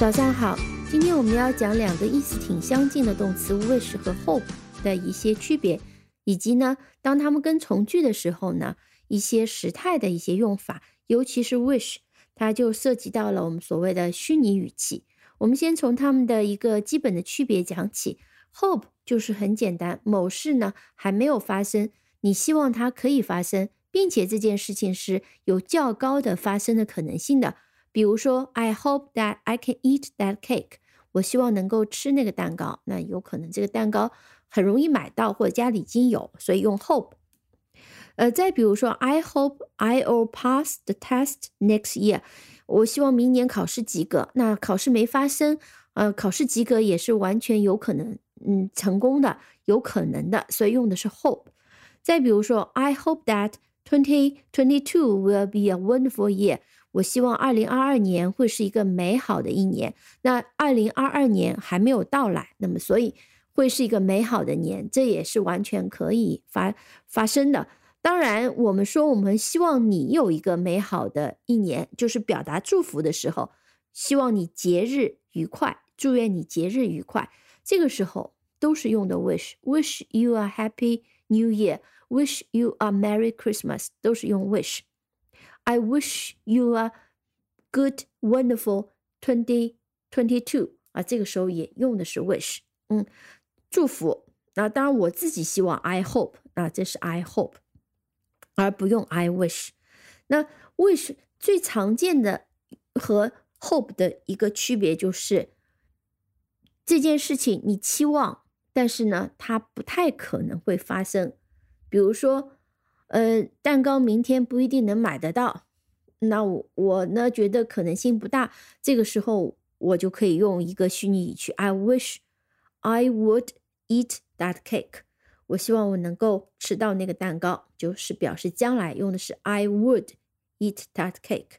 早上好，今天我们要讲两个意思挺相近的动词 wish 和 hope 的一些区别，以及呢，当它们跟从句的时候呢，一些时态的一些用法，尤其是 wish，它就涉及到了我们所谓的虚拟语气。我们先从它们的一个基本的区别讲起。hope 就是很简单，某事呢还没有发生，你希望它可以发生，并且这件事情是有较高的发生的可能性的。比如说，I hope that I can eat that cake。我希望能够吃那个蛋糕。那有可能这个蛋糕很容易买到，或者家里已经有，所以用 hope。呃，再比如说，I hope I'll pass the test next year。我希望明年考试及格。那考试没发生，呃，考试及格也是完全有可能，嗯，成功的，有可能的，所以用的是 hope。再比如说，I hope that twenty twenty two will be a wonderful year。我希望二零二二年会是一个美好的一年。那二零二二年还没有到来，那么所以会是一个美好的年，这也是完全可以发发生的。当然，我们说我们希望你有一个美好的一年，就是表达祝福的时候，希望你节日愉快，祝愿你节日愉快。这个时候都是用的 wish，wish you a happy new Year Wish you a merry Christmas，都是用 wish。I wish you a good, wonderful twenty twenty two 啊，这个时候也用的是 wish，嗯，祝福。那当然，我自己希望 I hope 啊，这是 I hope，而不用 I wish。那 wish 最常见的和 hope 的一个区别就是这件事情你期望，但是呢，它不太可能会发生。比如说。呃，蛋糕明天不一定能买得到，那我我呢觉得可能性不大。这个时候我就可以用一个虚拟语气：I wish I would eat that cake。我希望我能够吃到那个蛋糕，就是表示将来用的是 I would eat that cake。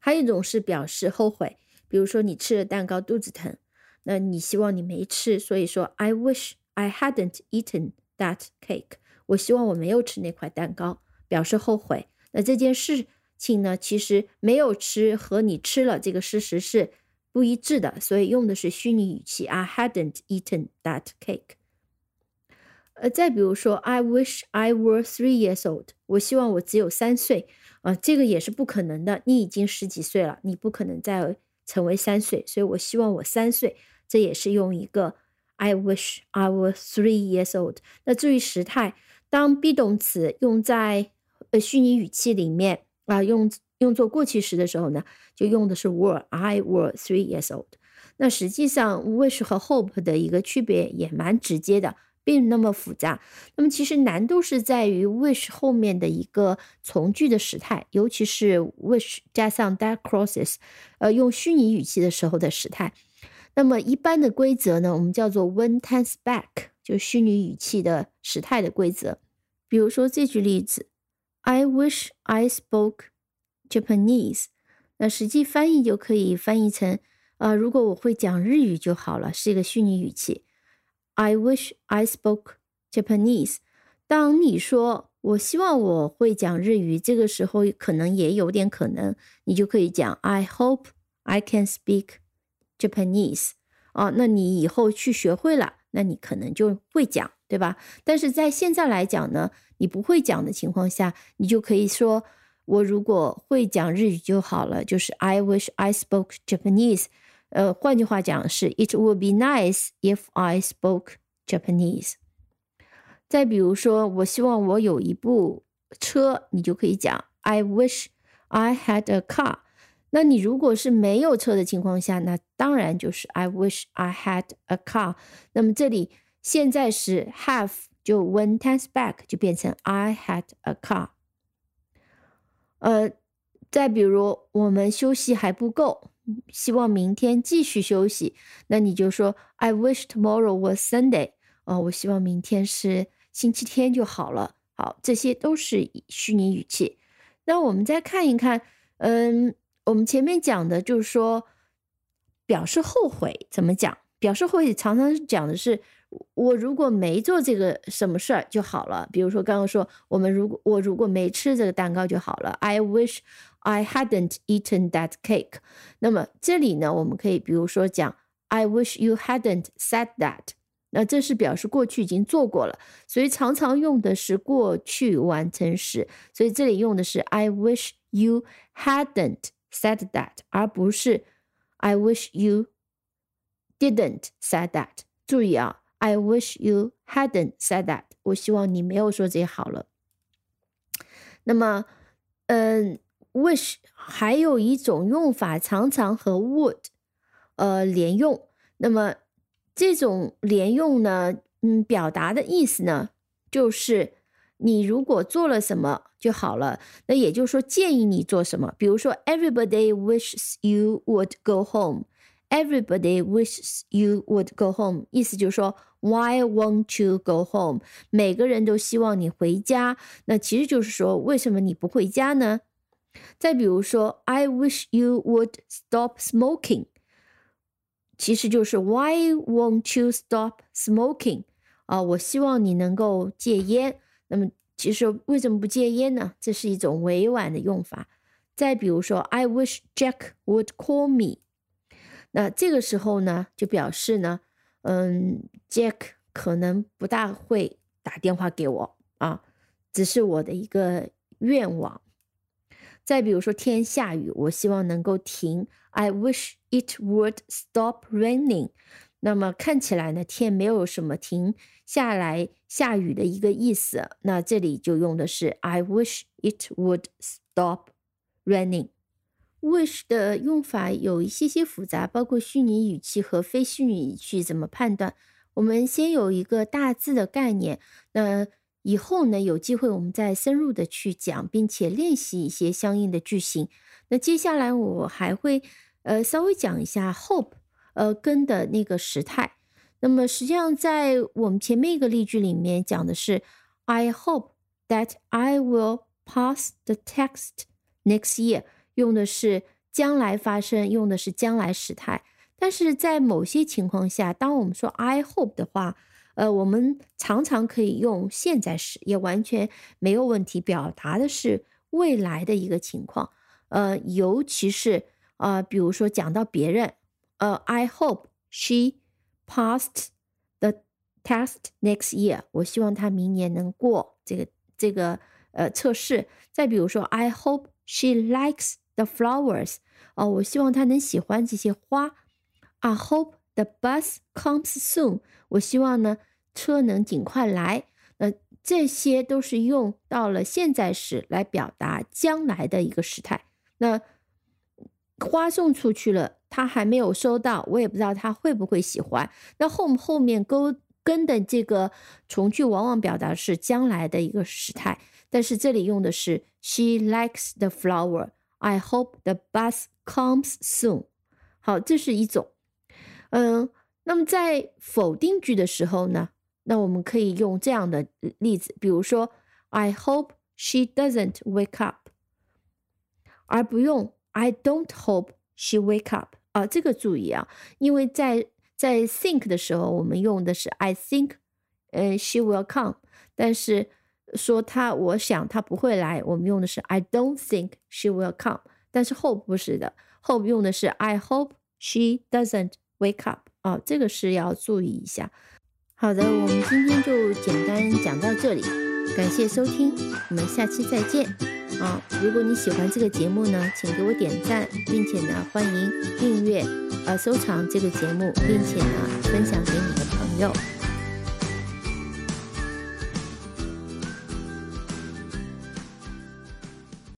还有一种是表示后悔，比如说你吃了蛋糕肚子疼，那你希望你没吃，所以说 I wish I hadn't eaten that cake。我希望我没有吃那块蛋糕，表示后悔。那这件事情呢，其实没有吃和你吃了这个事实是不一致的，所以用的是虚拟语气。I hadn't eaten that cake。呃，再比如说，I wish I were three years old。我希望我只有三岁啊，这个也是不可能的。你已经十几岁了，你不可能再成为三岁，所以我希望我三岁，这也是用一个 I wish I were three years old。那至于时态。当 be 动词用在呃虚拟语气里面啊，用用作过去时的时候呢，就用的是 were I were three years old。那实际上 wish 和 hope 的一个区别也蛮直接的，并那么复杂。那么其实难度是在于 wish 后面的一个从句的时态，尤其是 wish 加上 that clauses，呃，用虚拟语气的时候的时态。那么一般的规则呢，我们叫做 when tense back。就虚拟语气的时态的规则，比如说这句例子：I wish I spoke Japanese。那实际翻译就可以翻译成：啊，如果我会讲日语就好了，是一个虚拟语气。I wish I spoke Japanese。当你说我希望我会讲日语，这个时候可能也有点可能，你就可以讲 I hope I can speak Japanese。哦，那你以后去学会了。那你可能就会讲，对吧？但是在现在来讲呢，你不会讲的情况下，你就可以说，我如果会讲日语就好了，就是 I wish I spoke Japanese。呃，换句话讲是 It would be nice if I spoke Japanese。再比如说，我希望我有一部车，你就可以讲 I wish I had a car。那你如果是没有车的情况下，那当然就是 I wish I had a car。那么这里现在是 have，就 when tense back 就变成 I had a car。呃，再比如我们休息还不够，希望明天继续休息，那你就说 I wish tomorrow was Sunday。哦，我希望明天是星期天就好了。好，这些都是虚拟语气。那我们再看一看，嗯。我们前面讲的就是说，表示后悔怎么讲？表示后悔常常讲的是，我如果没做这个什么事儿就好了。比如说刚刚说，我们如果我如果没吃这个蛋糕就好了。I wish I hadn't eaten that cake。那么这里呢，我们可以比如说讲 I wish you hadn't said that。那这是表示过去已经做过了，所以常常用的是过去完成时。所以这里用的是 I wish you hadn't said that，而不是 I wish you didn't said that。注意啊，I wish you hadn't said that。我希望你没有说这些好了。那么，嗯，wish 还有一种用法，常常和 would 呃连用。那么这种连用呢，嗯，表达的意思呢，就是你如果做了什么就好了。那也就是说，建议你做什么。比如说，Everybody wishes you would go home. Everybody wishes you would go home. 意思就是说，Why won't you go home？每个人都希望你回家。那其实就是说，为什么你不回家呢？再比如说，I wish you would stop smoking. 其实就是 Why won't you stop smoking？啊，我希望你能够戒烟。那么，其实为什么不戒烟呢？这是一种委婉的用法。再比如说，I wish Jack would call me。那这个时候呢，就表示呢，嗯，Jack 可能不大会打电话给我啊，只是我的一个愿望。再比如说，天下雨，我希望能够停。I wish it would stop raining。那么看起来呢，天没有什么停下来下雨的一个意思。那这里就用的是 I wish it would stop raining。wish 的用法有一些些复杂，包括虚拟语气和非虚拟语气怎么判断。我们先有一个大致的概念。那以后呢，有机会我们再深入的去讲，并且练习一些相应的句型。那接下来我还会。呃，稍微讲一下 hope，呃，跟的那个时态。那么实际上，在我们前面一个例句里面讲的是，I hope that I will pass the test next year，用的是将来发生，用的是将来时态。但是在某些情况下，当我们说 I hope 的话，呃，我们常常可以用现在时，也完全没有问题，表达的是未来的一个情况。呃，尤其是。啊，比如说讲到别人，呃，I hope she passed the test next year。我希望她明年能过这个这个呃测试。再比如说，I hope she likes the flowers。哦，我希望她能喜欢这些花。I hope the bus comes soon。我希望呢车能尽快来。那这些都是用到了现在时来表达将来的一个时态。那花送出去了，他还没有收到，我也不知道他会不会喜欢。那后后面勾跟的这个从句往往表达是将来的一个时态，但是这里用的是 She likes the flower. I hope the bus comes soon. 好，这是一种。嗯，那么在否定句的时候呢，那我们可以用这样的例子，比如说 I hope she doesn't wake up，而不用。I don't hope she wake up 啊，这个注意啊，因为在在 think 的时候，我们用的是 I think，呃，she will come，但是说她，我想她不会来，我们用的是 I don't think she will come，但是 hope 不是的，hope 用的是 I hope she doesn't wake up 啊，这个是要注意一下。好的，我们今天就简单讲到这里，感谢收听，我们下期再见。啊，如果你喜欢这个节目呢，请给我点赞，并且呢，欢迎订阅、呃收藏这个节目，并且呢，分享给你的朋友。